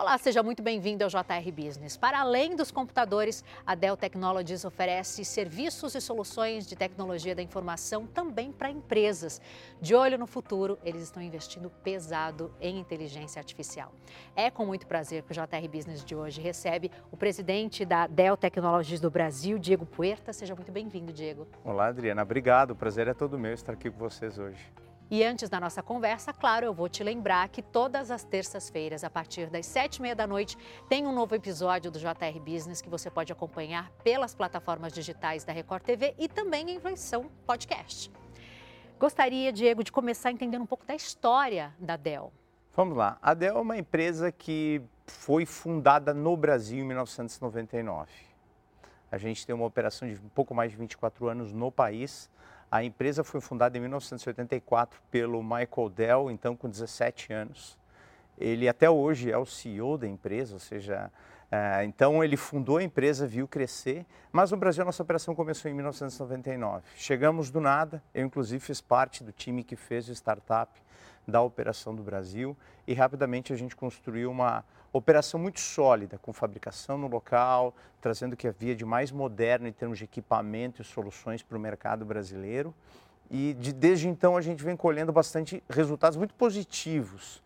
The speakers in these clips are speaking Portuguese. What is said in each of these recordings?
Olá, seja muito bem-vindo ao JR Business. Para além dos computadores, a Dell Technologies oferece serviços e soluções de tecnologia da informação também para empresas. De olho no futuro, eles estão investindo pesado em inteligência artificial. É com muito prazer que o JR Business de hoje recebe o presidente da Dell Technologies do Brasil, Diego Puerta. Seja muito bem-vindo, Diego. Olá, Adriana. Obrigado. O prazer é todo meu estar aqui com vocês hoje. E antes da nossa conversa, claro, eu vou te lembrar que todas as terças-feiras, a partir das sete e meia da noite, tem um novo episódio do JR Business que você pode acompanhar pelas plataformas digitais da Record TV e também em versão podcast. Gostaria, Diego, de começar entendendo um pouco da história da Dell. Vamos lá. A Dell é uma empresa que foi fundada no Brasil em 1999. A gente tem uma operação de um pouco mais de 24 anos no país a empresa foi fundada em 1984 pelo Michael Dell, então com 17 anos. Ele até hoje é o CEO da empresa, ou seja, é, então ele fundou a empresa, viu crescer, mas no Brasil a nossa operação começou em 1999. Chegamos do nada, eu inclusive fiz parte do time que fez o startup da operação do Brasil e rapidamente a gente construiu uma operação muito sólida, com fabricação no local, trazendo o que havia de mais moderno em termos de equipamento e soluções para o mercado brasileiro. E de, desde então a gente vem colhendo bastante resultados muito positivos.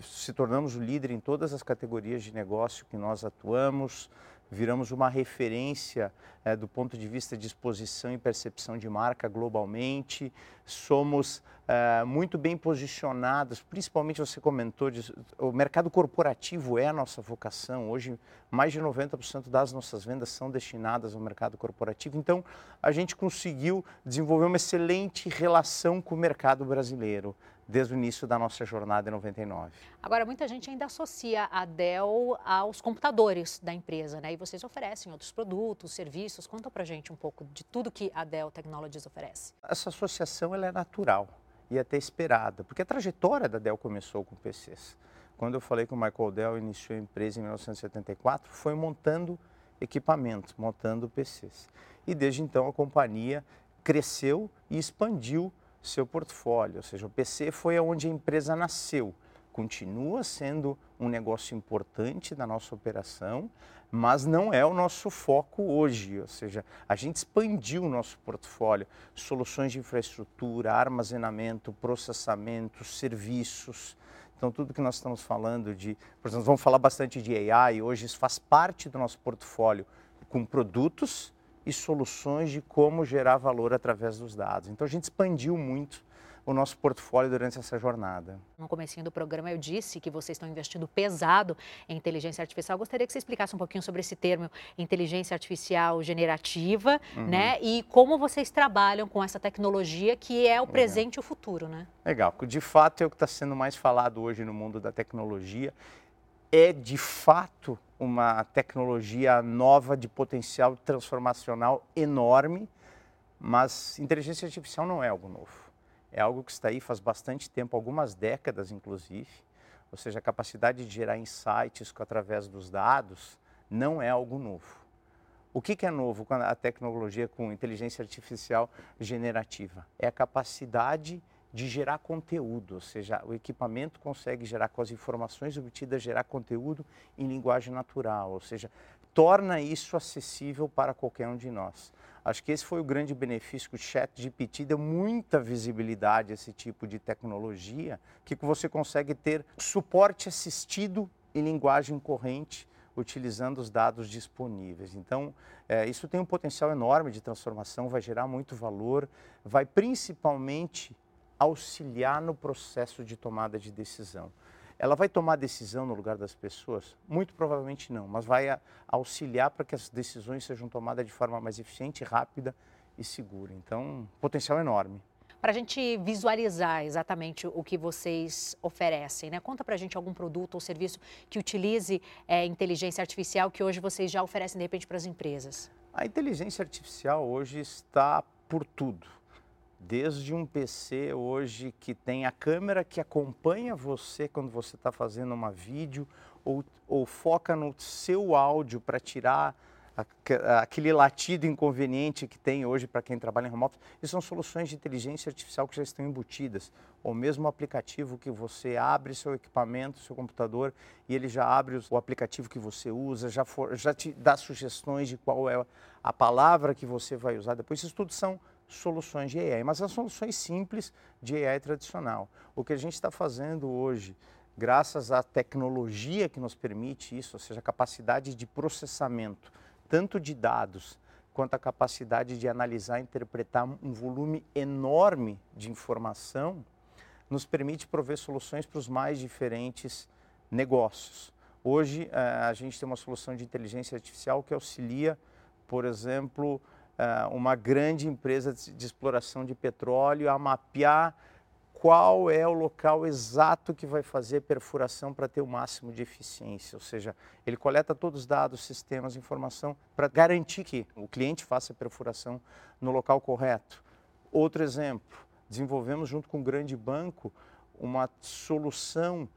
Se tornamos o líder em todas as categorias de negócio que nós atuamos, viramos uma referência é, do ponto de vista de exposição e percepção de marca globalmente, somos é, muito bem posicionados, principalmente você comentou, de, o mercado corporativo é a nossa vocação, hoje mais de 90% das nossas vendas são destinadas ao mercado corporativo, então a gente conseguiu desenvolver uma excelente relação com o mercado brasileiro desde o início da nossa jornada em 99. Agora, muita gente ainda associa a Dell aos computadores da empresa, né? E vocês oferecem outros produtos, serviços. Conta pra gente um pouco de tudo que a Dell Technologies oferece. Essa associação ela é natural e até esperada, porque a trajetória da Dell começou com PCs. Quando eu falei que o Michael Dell iniciou a empresa em 1974, foi montando equipamentos, montando PCs. E desde então a companhia cresceu e expandiu seu portfólio, ou seja, o PC foi onde a empresa nasceu. Continua sendo um negócio importante da nossa operação, mas não é o nosso foco hoje. Ou seja, a gente expandiu o nosso portfólio, soluções de infraestrutura, armazenamento, processamento, serviços. Então, tudo que nós estamos falando de, por exemplo, vamos falar bastante de AI hoje, isso faz parte do nosso portfólio com produtos e soluções de como gerar valor através dos dados. Então a gente expandiu muito o nosso portfólio durante essa jornada. No comecinho do programa eu disse que vocês estão investindo pesado em inteligência artificial. Eu gostaria que você explicasse um pouquinho sobre esse termo inteligência artificial generativa, uhum. né? E como vocês trabalham com essa tecnologia que é o presente Legal. e o futuro, né? Legal. De fato é o que está sendo mais falado hoje no mundo da tecnologia. É de fato uma tecnologia nova de potencial transformacional enorme, mas inteligência artificial não é algo novo. É algo que está aí faz bastante tempo, algumas décadas inclusive. Ou seja, a capacidade de gerar insights através dos dados não é algo novo. O que, é novo com a tecnologia com inteligência artificial generativa? É a capacidade de gerar conteúdo, ou seja, o equipamento consegue gerar com as informações obtidas, gerar conteúdo em linguagem natural, ou seja, torna isso acessível para qualquer um de nós. Acho que esse foi o grande benefício que o Chat GPT deu muita visibilidade a esse tipo de tecnologia, que você consegue ter suporte assistido em linguagem corrente, utilizando os dados disponíveis. Então, é, isso tem um potencial enorme de transformação, vai gerar muito valor, vai principalmente auxiliar no processo de tomada de decisão. Ela vai tomar decisão no lugar das pessoas? Muito provavelmente não, mas vai auxiliar para que as decisões sejam tomadas de forma mais eficiente, rápida e segura. Então, potencial enorme. Para a gente visualizar exatamente o que vocês oferecem, né? conta para a gente algum produto ou serviço que utilize é, inteligência artificial que hoje vocês já oferecem de repente para as empresas. A inteligência artificial hoje está por tudo desde um PC hoje que tem a câmera que acompanha você quando você está fazendo uma vídeo ou, ou, foca no seu áudio para tirar aquele latido inconveniente que tem hoje para quem trabalha em home office, e são soluções de inteligência artificial que já estão embutidas. Ou mesmo aplicativo que você abre seu equipamento, seu computador, e ele já abre o aplicativo que você usa, já, for, já te dá sugestões de qual é a palavra que você vai usar depois. Isso tudo são soluções de AI, mas são soluções simples de AI tradicional. O que a gente está fazendo hoje, graças à tecnologia que nos permite isso, ou seja, a capacidade de processamento, tanto de dados quanto a capacidade de analisar e interpretar um volume enorme de informação, nos permite prover soluções para os mais diferentes negócios. Hoje, eh, a gente tem uma solução de inteligência artificial que auxilia, por exemplo, uma grande empresa de exploração de petróleo a mapear qual é o local exato que vai fazer perfuração para ter o máximo de eficiência. Ou seja, ele coleta todos os dados, sistemas, informação para garantir que o cliente faça a perfuração no local correto. Outro exemplo, desenvolvemos junto com um grande banco uma solução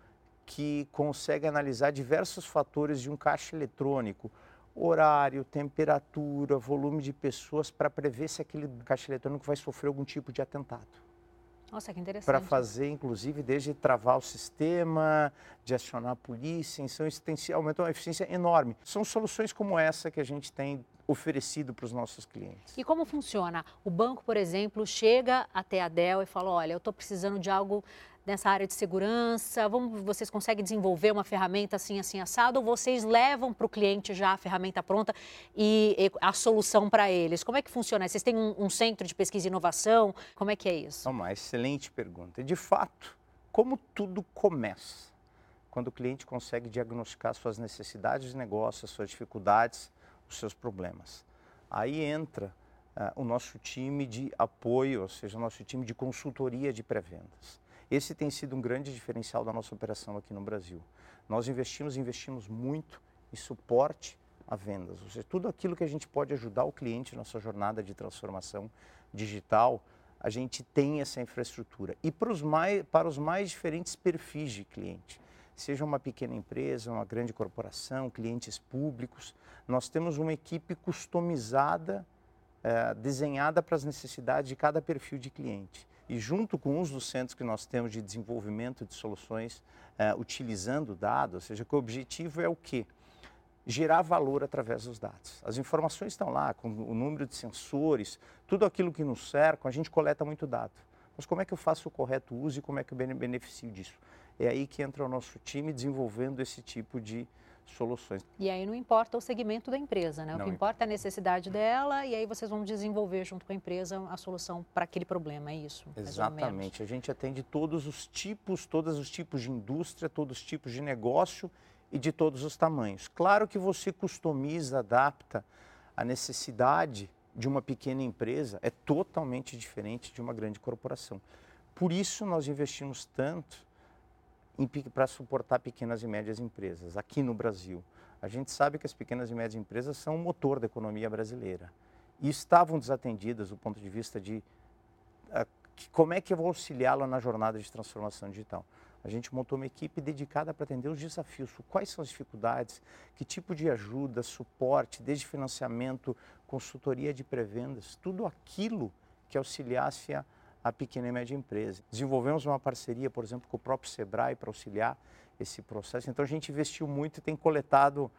que consegue analisar diversos fatores de um caixa eletrônico, horário, temperatura, volume de pessoas, para prever se aquele caixa eletrônico vai sofrer algum tipo de atentado. Nossa, que interessante. Para fazer, inclusive, desde travar o sistema, de acionar a polícia, então isso tem aumentou uma eficiência enorme. São soluções como essa que a gente tem oferecido para os nossos clientes. E como funciona? O banco, por exemplo, chega até a Dell e fala, olha, eu estou precisando de algo nessa área de segurança? Vamos, vocês conseguem desenvolver uma ferramenta assim, assim, assado? Ou vocês levam para o cliente já a ferramenta pronta e, e a solução para eles? Como é que funciona? Vocês têm um, um, centro de pesquisa e inovação? Como é que é isso? Uma excelente pergunta. De fato, como tudo começa? Quando o cliente consegue diagnosticar suas necessidades de negócio, suas dificuldades, os seus problemas. Aí entra uh, o nosso time de apoio, ou seja, o nosso time de consultoria de pré-vendas. Esse tem sido um grande diferencial da nossa operação aqui no Brasil. Nós investimos, investimos muito em suporte a vendas, ou seja, tudo aquilo que a gente pode ajudar o cliente na sua jornada de transformação digital, a gente tem essa infraestrutura. E para os mais, para os mais diferentes perfis de cliente, seja uma pequena empresa, uma grande corporação, clientes públicos, nós temos uma equipe customizada, eh, desenhada para as necessidades de cada perfil de cliente e junto com uns dos centros que nós temos de desenvolvimento de soluções uh, utilizando dados, ou seja, que o objetivo é o quê? Gerar valor através dos dados. As informações estão lá, com o número de sensores, tudo aquilo que nos cerca, a gente coleta muito dado. Mas como é que eu faço o correto uso e como é que eu beneficio disso? É aí que entra o nosso time desenvolvendo esse tipo de soluções. E aí não importa o segmento da empresa, né? O não que importa é a necessidade dela e aí vocês vão desenvolver junto com a empresa a solução para aquele problema, é isso? Exatamente. A gente atende todos os tipos, todos os tipos de indústria, todos os tipos de negócio e de todos os tamanhos. Claro que você customiza, adapta a necessidade de uma pequena empresa é totalmente diferente de uma grande corporação. Por isso nós investimos tanto para suportar pequenas e médias empresas aqui no Brasil. A gente sabe que as pequenas e médias empresas são o motor da economia brasileira e estavam desatendidas do ponto de vista de uh, como é que eu vou auxiliá-la na jornada de transformação digital. A gente montou uma equipe dedicada para atender os desafios, quais são as dificuldades, que tipo de ajuda, suporte, desde financiamento, consultoria de pré-vendas, tudo aquilo que auxiliasse a a pequena e média empresa. Desenvolvemos uma parceria, por exemplo, com o próprio Sebrae para auxiliar esse processo. Então a gente investiu muito e tem coletado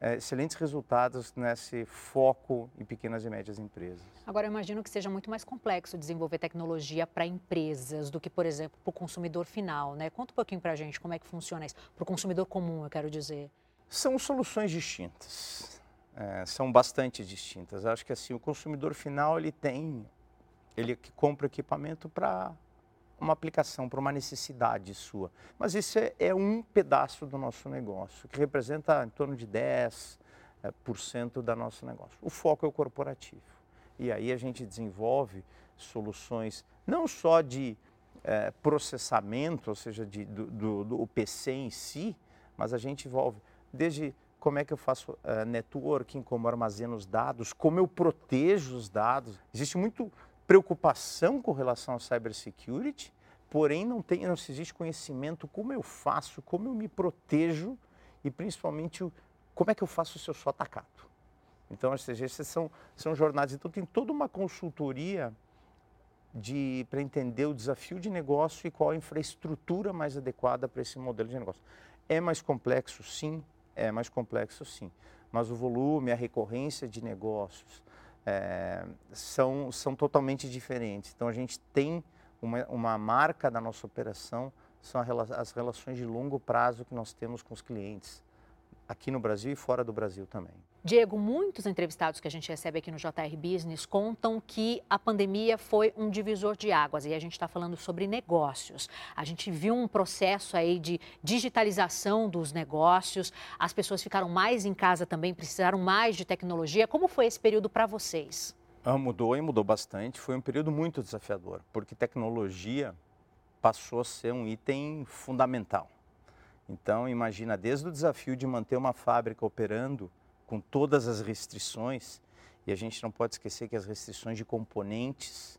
é, excelentes resultados nesse foco em pequenas e médias empresas. Agora, eu imagino que seja muito mais complexo desenvolver tecnologia para empresas do que, por exemplo, para o consumidor final, né? Conta um pouquinho para a gente como é que funciona isso, para o consumidor comum, eu quero dizer. São soluções distintas, é, são bastante distintas. Acho que assim, o consumidor final ele tem ele compra equipamento para uma aplicação, para uma necessidade sua. Mas isso é, é, um pedaço do nosso negócio, que representa em torno de 10% é, por cento do nosso negócio. O foco é o corporativo. E aí a gente desenvolve soluções não só de é, processamento, ou seja, de, do, do, do PC em si, mas a gente envolve desde como é que eu faço uh, networking, como armazeno os dados, como eu protejo os dados. Existe muito preocupação com relação à cybersecurity, porém não, tem, não existe conhecimento como eu faço, como eu me protejo e principalmente como é que eu faço se eu sou atacado. Então, seja, essas são, são jornadas. Então, tem toda uma consultoria para entender o desafio de negócio e qual a infraestrutura mais adequada para esse modelo de negócio. É mais complexo, sim, é mais complexo, sim. Mas o volume, a recorrência de negócios é, são, são totalmente diferentes. Então, a gente tem uma, uma marca da nossa operação, são as relações de longo prazo que nós temos com os clientes, aqui no Brasil e fora do Brasil também. Diego, muitos entrevistados que a gente recebe aqui no JR Business contam que a pandemia foi um divisor de águas e a gente está falando sobre negócios. A gente viu um processo aí de digitalização dos negócios, as pessoas ficaram mais em casa também, precisaram mais de tecnologia. Como foi esse período para vocês? Ah, mudou e mudou bastante. Foi um período muito desafiador, porque tecnologia passou a ser um item fundamental. Então, imagina, desde o desafio de manter uma fábrica operando com todas as restrições, e a gente não pode esquecer que as restrições de componentes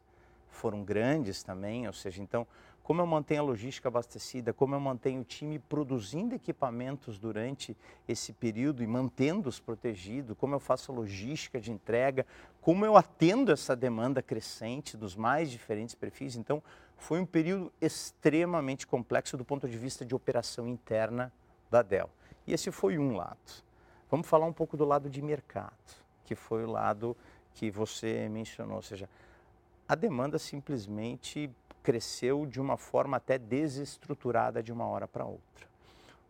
foram grandes também, ou seja, então, como eu mantenho a logística abastecida, como eu mantenho o time produzindo equipamentos durante esse período e mantendo-os protegidos, como eu faço a logística de entrega, como eu atendo essa demanda crescente dos mais diferentes perfis. Então, foi um período extremamente complexo do ponto de vista de operação interna da Dell. E esse foi um lado. Vamos falar um pouco do lado de mercado, que foi o lado que você mencionou, ou seja, a demanda simplesmente cresceu de uma forma até desestruturada de uma hora para outra.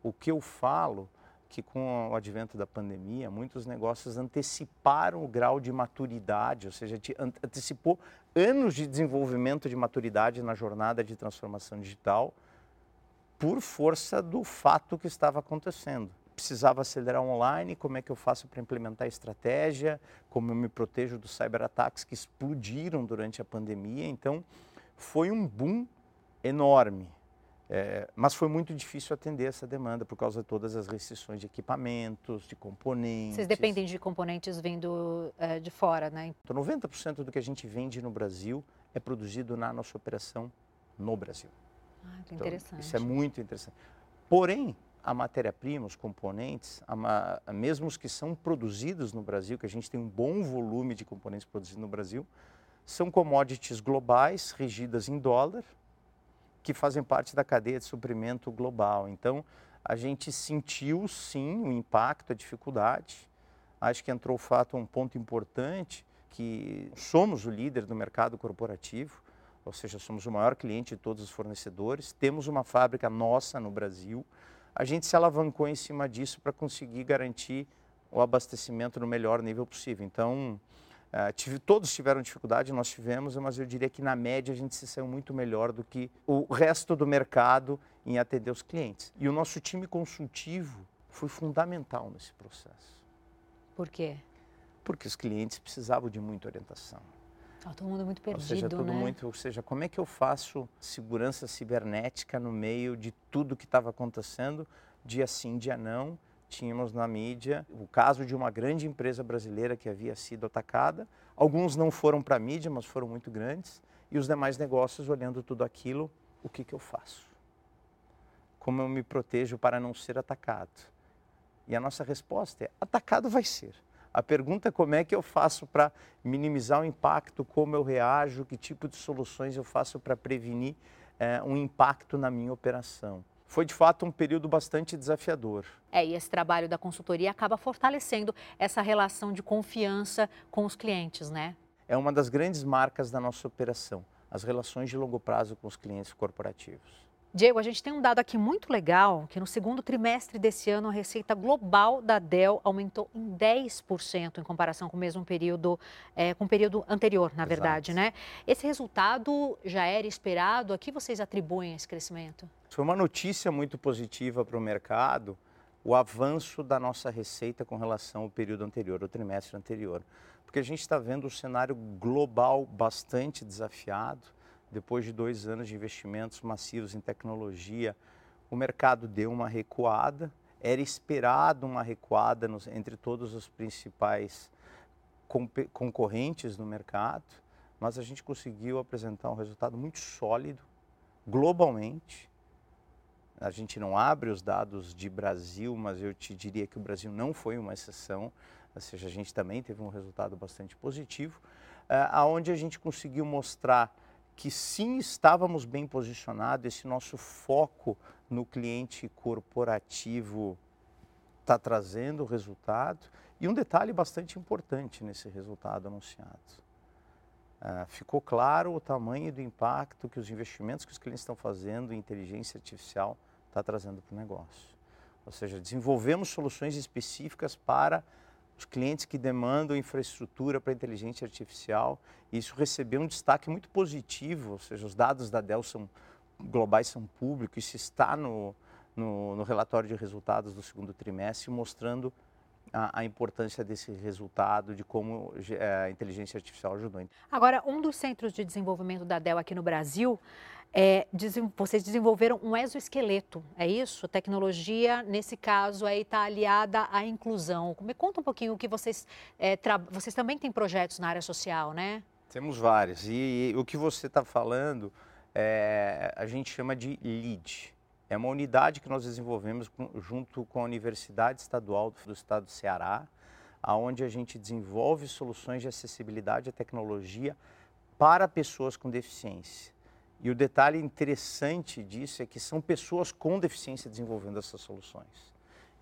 O que eu falo que com o advento da pandemia, muitos negócios anteciparam o grau de maturidade, ou seja, antecipou anos de desenvolvimento de maturidade na jornada de transformação digital por força do fato que estava acontecendo precisava acelerar online, como é que eu faço para implementar a estratégia, como eu me protejo dos cyberataques que explodiram durante a pandemia. Então, foi um boom enorme. É, mas foi muito difícil atender essa demanda por causa de todas as restrições de equipamentos, de componentes. Vocês dependem de componentes vindo é, de fora, né? Então, 90% do que a gente vende no Brasil é produzido na nossa operação no Brasil. Ah, que então, interessante. Isso é muito interessante. Porém, a matéria-prima, os componentes, a, mesmo os que são produzidos no Brasil, que a gente tem um bom volume de componentes produzidos no Brasil, são commodities globais, regidas em dólar, que fazem parte da cadeia de suprimento global. Então, a gente sentiu sim o impacto, a dificuldade. Acho que entrou o fato, um ponto importante, que somos o líder do mercado corporativo, ou seja, somos o maior cliente de todos os fornecedores, temos uma fábrica nossa no Brasil, a gente se alavancou em cima disso para conseguir garantir o abastecimento no melhor nível possível. Então, uh, tive, todos tiveram dificuldade, nós tivemos, mas eu diria que na média a gente se saiu muito melhor do que o resto do mercado em atender os clientes. E o nosso time consultivo foi fundamental nesse processo. Por quê? Porque os clientes precisavam de muita orientação. Tá todo mundo muito perdido, ou seja, todo né? muito, ou seja, como é que eu faço segurança cibernética no meio de tudo que estava acontecendo, dia sim, dia não? Tínhamos na mídia o caso de uma grande empresa brasileira que havia sido atacada. Alguns não foram para a mídia, mas foram muito grandes. E os demais negócios olhando tudo aquilo, o que, que eu faço? Como eu me protejo para não ser atacado? E a nossa resposta é: atacado vai ser. A pergunta é como é que eu faço para minimizar o impacto, como eu reajo, que tipo de soluções eu faço para prevenir é, um impacto na minha operação. Foi de fato um período bastante desafiador. É, e esse trabalho da consultoria acaba fortalecendo essa relação de confiança com os clientes, né? É uma das grandes marcas da nossa operação, as relações de longo prazo com os clientes corporativos. Diego, a gente tem um dado aqui muito legal, que no segundo trimestre desse ano a receita global da Dell aumentou em 10% em comparação com o mesmo período, é, com o período anterior, na Exato. verdade, né? Esse resultado já era esperado? A que vocês atribuem esse crescimento? Foi uma notícia muito positiva para o mercado, o avanço da nossa receita com relação ao período anterior, ao trimestre anterior. Porque a gente está vendo o cenário global bastante desafiado, depois de dois anos de investimentos massivos em tecnologia, o mercado deu uma recuada. Era esperado uma recuada nos, entre todos os principais concorrentes no mercado, mas a gente conseguiu apresentar um resultado muito sólido globalmente. A gente não abre os dados de Brasil, mas eu te diria que o Brasil não foi uma exceção. ou seja, a gente também teve um resultado bastante positivo, uh, aonde a gente conseguiu mostrar que sim estávamos bem posicionados, esse nosso foco no cliente corporativo está trazendo resultado. E um detalhe bastante importante nesse resultado anunciado. Uh, ficou claro o tamanho do impacto que os investimentos que os clientes estão fazendo em inteligência artificial está trazendo para o negócio. Ou seja, desenvolvemos soluções específicas para os clientes que demandam infraestrutura para inteligência artificial. Isso recebeu um destaque muito positivo, ou seja, os dados da Dell são globais são públicos, isso está no, no, no relatório de resultados do segundo trimestre, mostrando a, a, importância desse resultado, de como é, a inteligência artificial ajudou. Agora, um dos centros de desenvolvimento da Dell aqui no Brasil, é, vocês desenvolveram um exoesqueleto, é isso? Tecnologia, nesse caso, está aliada à inclusão. Me conta um pouquinho o que vocês... É, vocês também têm projetos na área social, né? Temos vários. E, e o que você está falando, é, a gente chama de LEAD, é uma unidade que nós desenvolvemos junto com a Universidade Estadual do Estado do Ceará, aonde a gente desenvolve soluções de acessibilidade à tecnologia para pessoas com deficiência. E o detalhe interessante disso é que são pessoas com deficiência desenvolvendo essas soluções.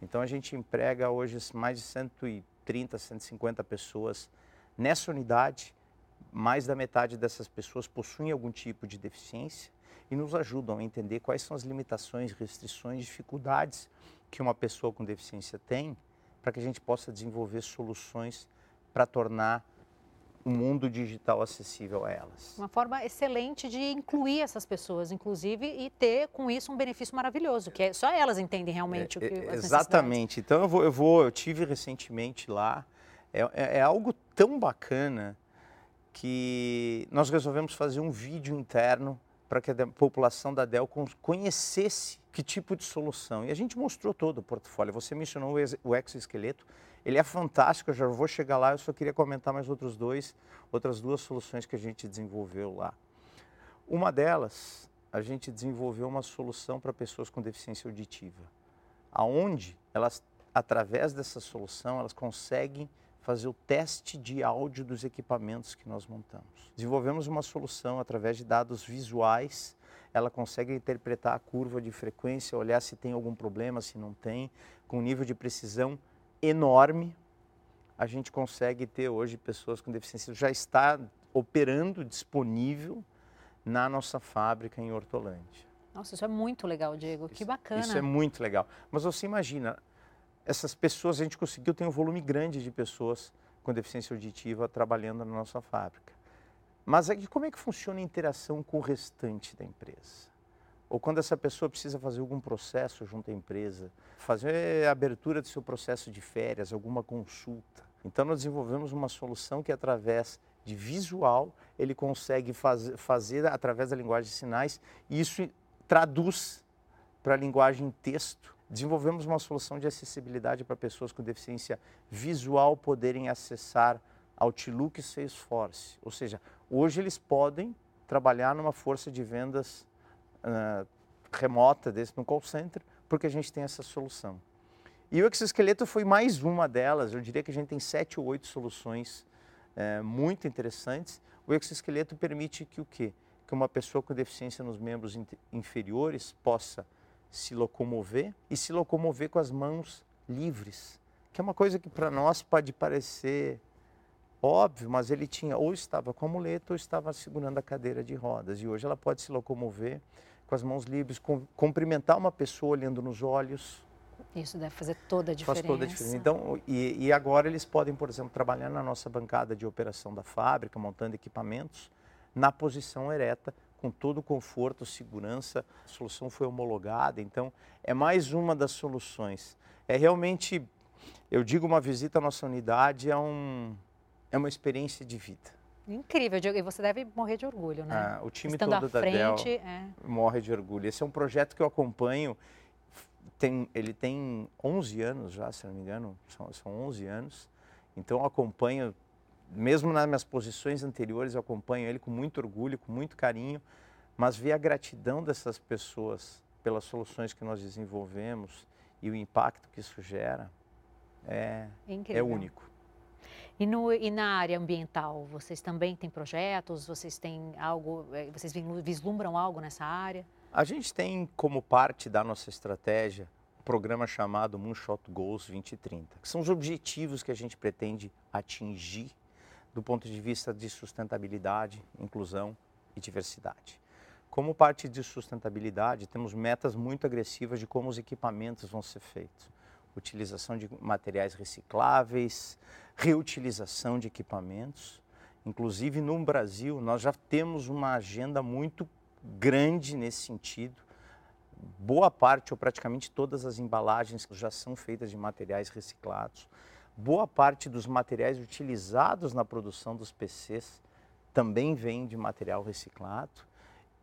Então a gente emprega hoje mais de 130, 150 pessoas nessa unidade. Mais da metade dessas pessoas possuem algum tipo de deficiência e nos ajudam a entender quais são as limitações, restrições, dificuldades que uma pessoa com deficiência tem, para que a gente possa desenvolver soluções para tornar o mundo digital acessível a elas. Uma forma excelente de incluir essas pessoas, inclusive, e ter com isso um benefício maravilhoso, que é, só elas entendem realmente é, o que é, Exatamente. Então eu vou, eu vou, eu tive recentemente lá. É, é, é algo tão bacana que nós resolvemos fazer um vídeo interno para que a população da Dell conhecesse que tipo de solução. E a gente mostrou todo o portfólio. Você mencionou o exoesqueleto, ele é fantástico, eu já vou chegar lá, eu só queria comentar mais outros dois, outras duas soluções que a gente desenvolveu lá. Uma delas, a gente desenvolveu uma solução para pessoas com deficiência auditiva, aonde elas, através dessa solução, elas conseguem fazer o teste de áudio dos equipamentos que nós montamos. Desenvolvemos uma solução através de dados visuais, ela consegue interpretar a curva de frequência, olhar se tem algum problema, se não tem, com um nível de precisão enorme. A gente consegue ter hoje pessoas com deficiência, já está operando disponível na nossa fábrica em Hortolândia. Nossa, isso é muito legal, Diego. Que bacana. Isso é muito legal. Mas você imagina, essas pessoas, a gente conseguiu ter um volume grande de pessoas com deficiência auditiva trabalhando na nossa fábrica. Mas é como é que funciona a interação com o restante da empresa? Ou quando essa pessoa precisa fazer algum processo junto à empresa, fazer a abertura do seu processo de férias, alguma consulta. Então nós desenvolvemos uma solução que através de visual ele consegue faz, fazer através da linguagem de sinais e isso traduz para a linguagem texto desenvolvemos uma solução de acessibilidade para pessoas com deficiência visual poderem acessar Outlook e Salesforce. Ou seja, hoje eles podem trabalhar numa força de vendas uh, remota desse no call center, porque a gente tem essa solução. E o exoesqueleto foi mais uma delas. Eu diria que a gente tem sete ou oito soluções uh, muito interessantes. O exoesqueleto permite que o quê? Que uma pessoa com deficiência nos membros inferiores possa se locomover e se locomover com as mãos livres, que é uma coisa que para nós pode parecer óbvio, mas ele tinha ou estava com a muleta ou estava segurando a cadeira de rodas. E hoje ela pode se locomover com as mãos livres, com, cumprimentar uma pessoa olhando nos olhos. Isso deve fazer toda a diferença. Faz toda a diferença. Então, e, e agora eles podem, por exemplo, trabalhar na nossa bancada de operação da fábrica, montando equipamentos, na posição ereta, com todo o conforto, segurança. A solução foi homologada, então é mais uma das soluções. É realmente, eu digo, uma visita à nossa unidade é, um, é uma experiência de vida. Incrível, e você deve morrer de orgulho, né? Ah, o time Estando todo da frente, Dell é. morre de orgulho. Esse é um projeto que eu acompanho, tem, ele tem 11 anos já, se não me engano, são, são 11 anos. Então eu acompanho mesmo nas minhas posições anteriores, eu acompanho ele com muito orgulho, com muito carinho, mas ver a gratidão dessas pessoas pelas soluções que nós desenvolvemos e o impacto que isso gera é, é único. E, no, e na área ambiental, vocês também têm projetos? Vocês têm algo, eh, vocês vislumbram algo nessa área? A gente tem como parte da nossa estratégia um programa chamado Moonshot Goals 2030, que são os objetivos que a gente pretende atingir do ponto de vista de sustentabilidade, inclusão e diversidade. Como parte de sustentabilidade, temos metas muito agressivas de como os equipamentos vão ser feitos. Utilização de materiais recicláveis, reutilização de equipamentos. Inclusive no Brasil, nós já temos uma agenda muito grande nesse sentido. Boa parte ou praticamente todas as embalagens já são feitas de materiais reciclados. Boa parte dos materiais utilizados na produção dos PCs também vem de material reciclado.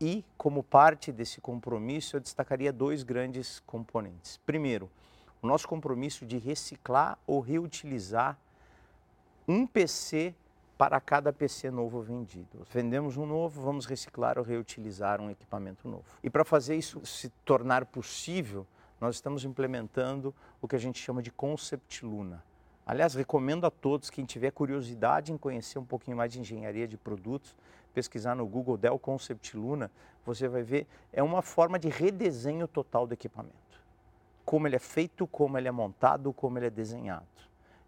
E, como parte desse compromisso, eu destacaria dois grandes componentes. Primeiro, o nosso compromisso de reciclar ou reutilizar um PC para cada PC novo vendido. Vendemos um novo, vamos reciclar ou reutilizar um equipamento novo. E para fazer isso se tornar possível, nós estamos implementando o que a gente chama de Concept Luna. Aliás, recomendo a todos quem tiver curiosidade em conhecer um pouquinho mais de engenharia de produtos, pesquisar no Google Dell Concept Luna, você vai ver, é uma forma de redesenho total do equipamento. Como ele é feito, como ele é montado, como ele é desenhado.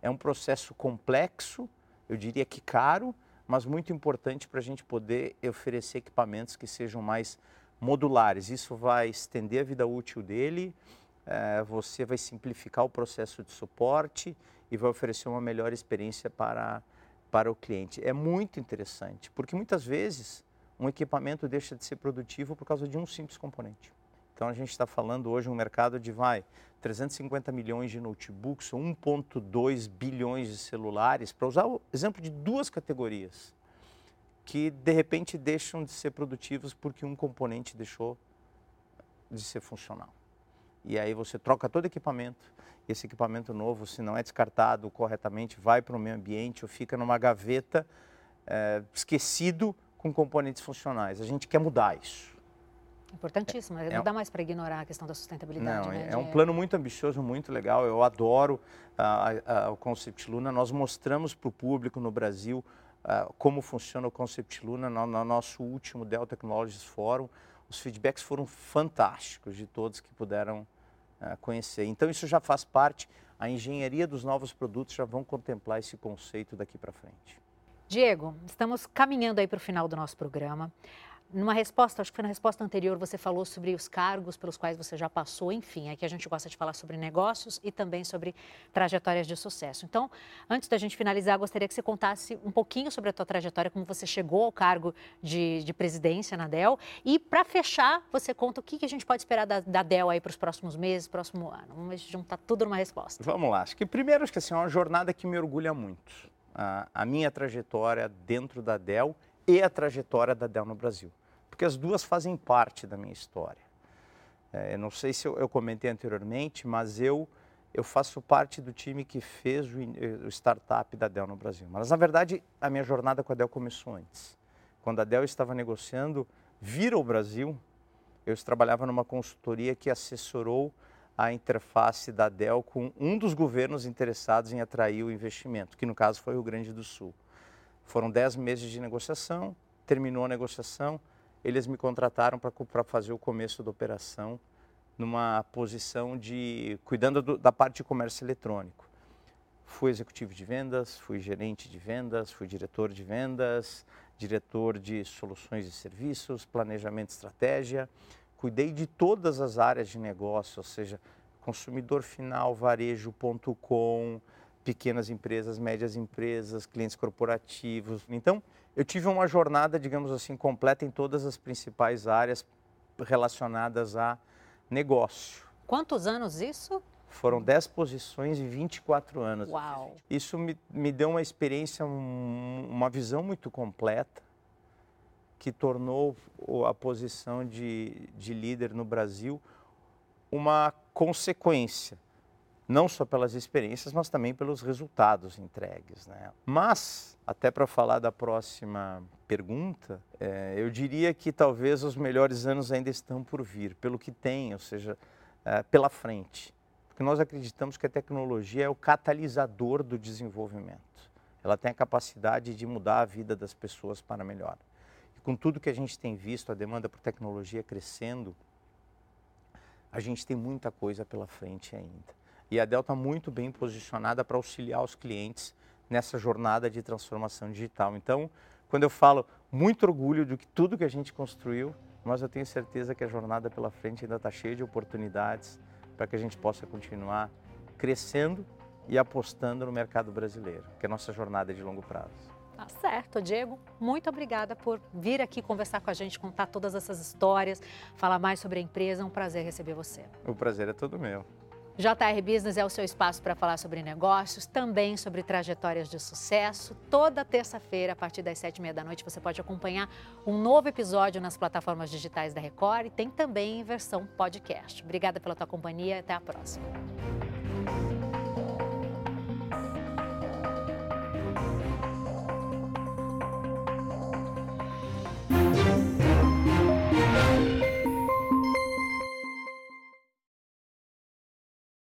É um processo complexo, eu diria que caro, mas muito importante para a gente poder oferecer equipamentos que sejam mais modulares. Isso vai estender a vida útil dele, é, você vai simplificar o processo de suporte e vai oferecer uma melhor experiência para para o cliente. É muito interessante, porque muitas vezes um equipamento deixa de ser produtivo por causa de um simples componente. Então a gente está falando hoje um mercado de vai 350 milhões de notebooks, 1.2 bilhões de celulares, para usar o exemplo de duas categorias que de repente deixam de ser produtivos porque um componente deixou de ser funcional. E aí você troca todo o equipamento, esse equipamento novo, se não é descartado corretamente, vai para o meio ambiente ou fica numa gaveta é, esquecido com componentes funcionais. A gente quer mudar isso. Importantíssimo, é, não dá mais para ignorar a questão da sustentabilidade. Não, né? é, é um plano muito ambicioso, muito legal. Eu adoro uh, uh, o Concept Luna. Nós mostramos para o público no Brasil uh, como funciona o Concept Luna no, no, nosso último Dell Technologies Forum. Os feedbacks foram fantásticos de todos que puderam conhecer. Então isso já faz parte, a engenharia dos novos produtos já vão contemplar esse conceito daqui para frente. Diego, estamos caminhando aí para o final do nosso programa. Numa resposta, acho que foi na resposta anterior, você falou sobre os cargos pelos quais você já passou, enfim, aqui a gente gosta de falar sobre negócios e também sobre trajetórias de sucesso. Então, antes da gente finalizar, gostaria que você contasse um pouquinho sobre a tua trajetória, como você chegou ao cargo de, de presidência na Dell. E, para fechar, você conta o que, que a gente pode esperar da, da Dell aí para os próximos meses, próximo ano. Vamos juntar tudo numa resposta. Vamos lá. Acho que primeiro, acho que assim, é uma jornada que me orgulha muito. A, a minha trajetória dentro da Dell e a trajetória da Dell no Brasil porque as duas fazem parte da minha história. É, não sei se eu, eu, comentei anteriormente, mas eu, eu faço parte do time que fez o, o, startup da Dell no Brasil. Mas, na verdade, a minha jornada com a Dell começou antes. Quando a Dell estava negociando vir ao Brasil, eu trabalhava numa consultoria que assessorou a interface da Dell com um dos governos interessados em atrair o investimento, que no caso foi o Rio Grande do Sul. Foram dez meses de negociação, terminou a negociação, eles me contrataram para fazer o começo da operação numa posição de cuidando do, da parte de comércio eletrônico. Fui executivo de vendas, fui gerente de vendas, fui diretor de vendas, diretor de soluções e serviços, planejamento e estratégia. Cuidei de todas as áreas de negócio, ou seja, consumidor final, varejo.com, pequenas empresas, médias empresas, clientes corporativos. Então, eu tive uma jornada, digamos assim, completa em todas as principais áreas relacionadas a negócio. Quantos anos isso? Foram 10 posições e 24 anos. Uau! Isso me, me deu uma experiência, um, uma visão muito completa, que tornou a posição de, de líder no Brasil uma consequência não só pelas experiências, mas também pelos resultados entregues. Né? Mas, até para falar da próxima pergunta, é, eu diria que talvez os melhores anos ainda estão por vir, pelo que tem, ou seja, é, pela frente. Porque nós acreditamos que a tecnologia é o catalisador do desenvolvimento. ela tem a capacidade de mudar a vida das pessoas para melhor. E com tudo que a gente tem visto, a demanda por tecnologia crescendo, a gente tem muita coisa pela frente ainda. E a Dell está muito bem posicionada para auxiliar os clientes nessa jornada de transformação digital. Então, quando eu falo muito orgulho de tudo que a gente construiu, mas eu tenho certeza que a jornada pela frente ainda está cheia de oportunidades para que a gente possa continuar crescendo e apostando no mercado brasileiro, que é a nossa jornada de longo prazo. Tá certo, Diego. Muito obrigada por vir aqui conversar com a gente, contar todas essas histórias, falar mais sobre a empresa. É um prazer receber você. O prazer é todo meu. JR Business é o seu espaço para falar sobre negócios, também sobre trajetórias de sucesso. Toda terça-feira, a partir das sete e meia da noite, você pode acompanhar um novo episódio nas plataformas digitais da Record e tem também em versão podcast. Obrigada pela tua companhia e até a próxima.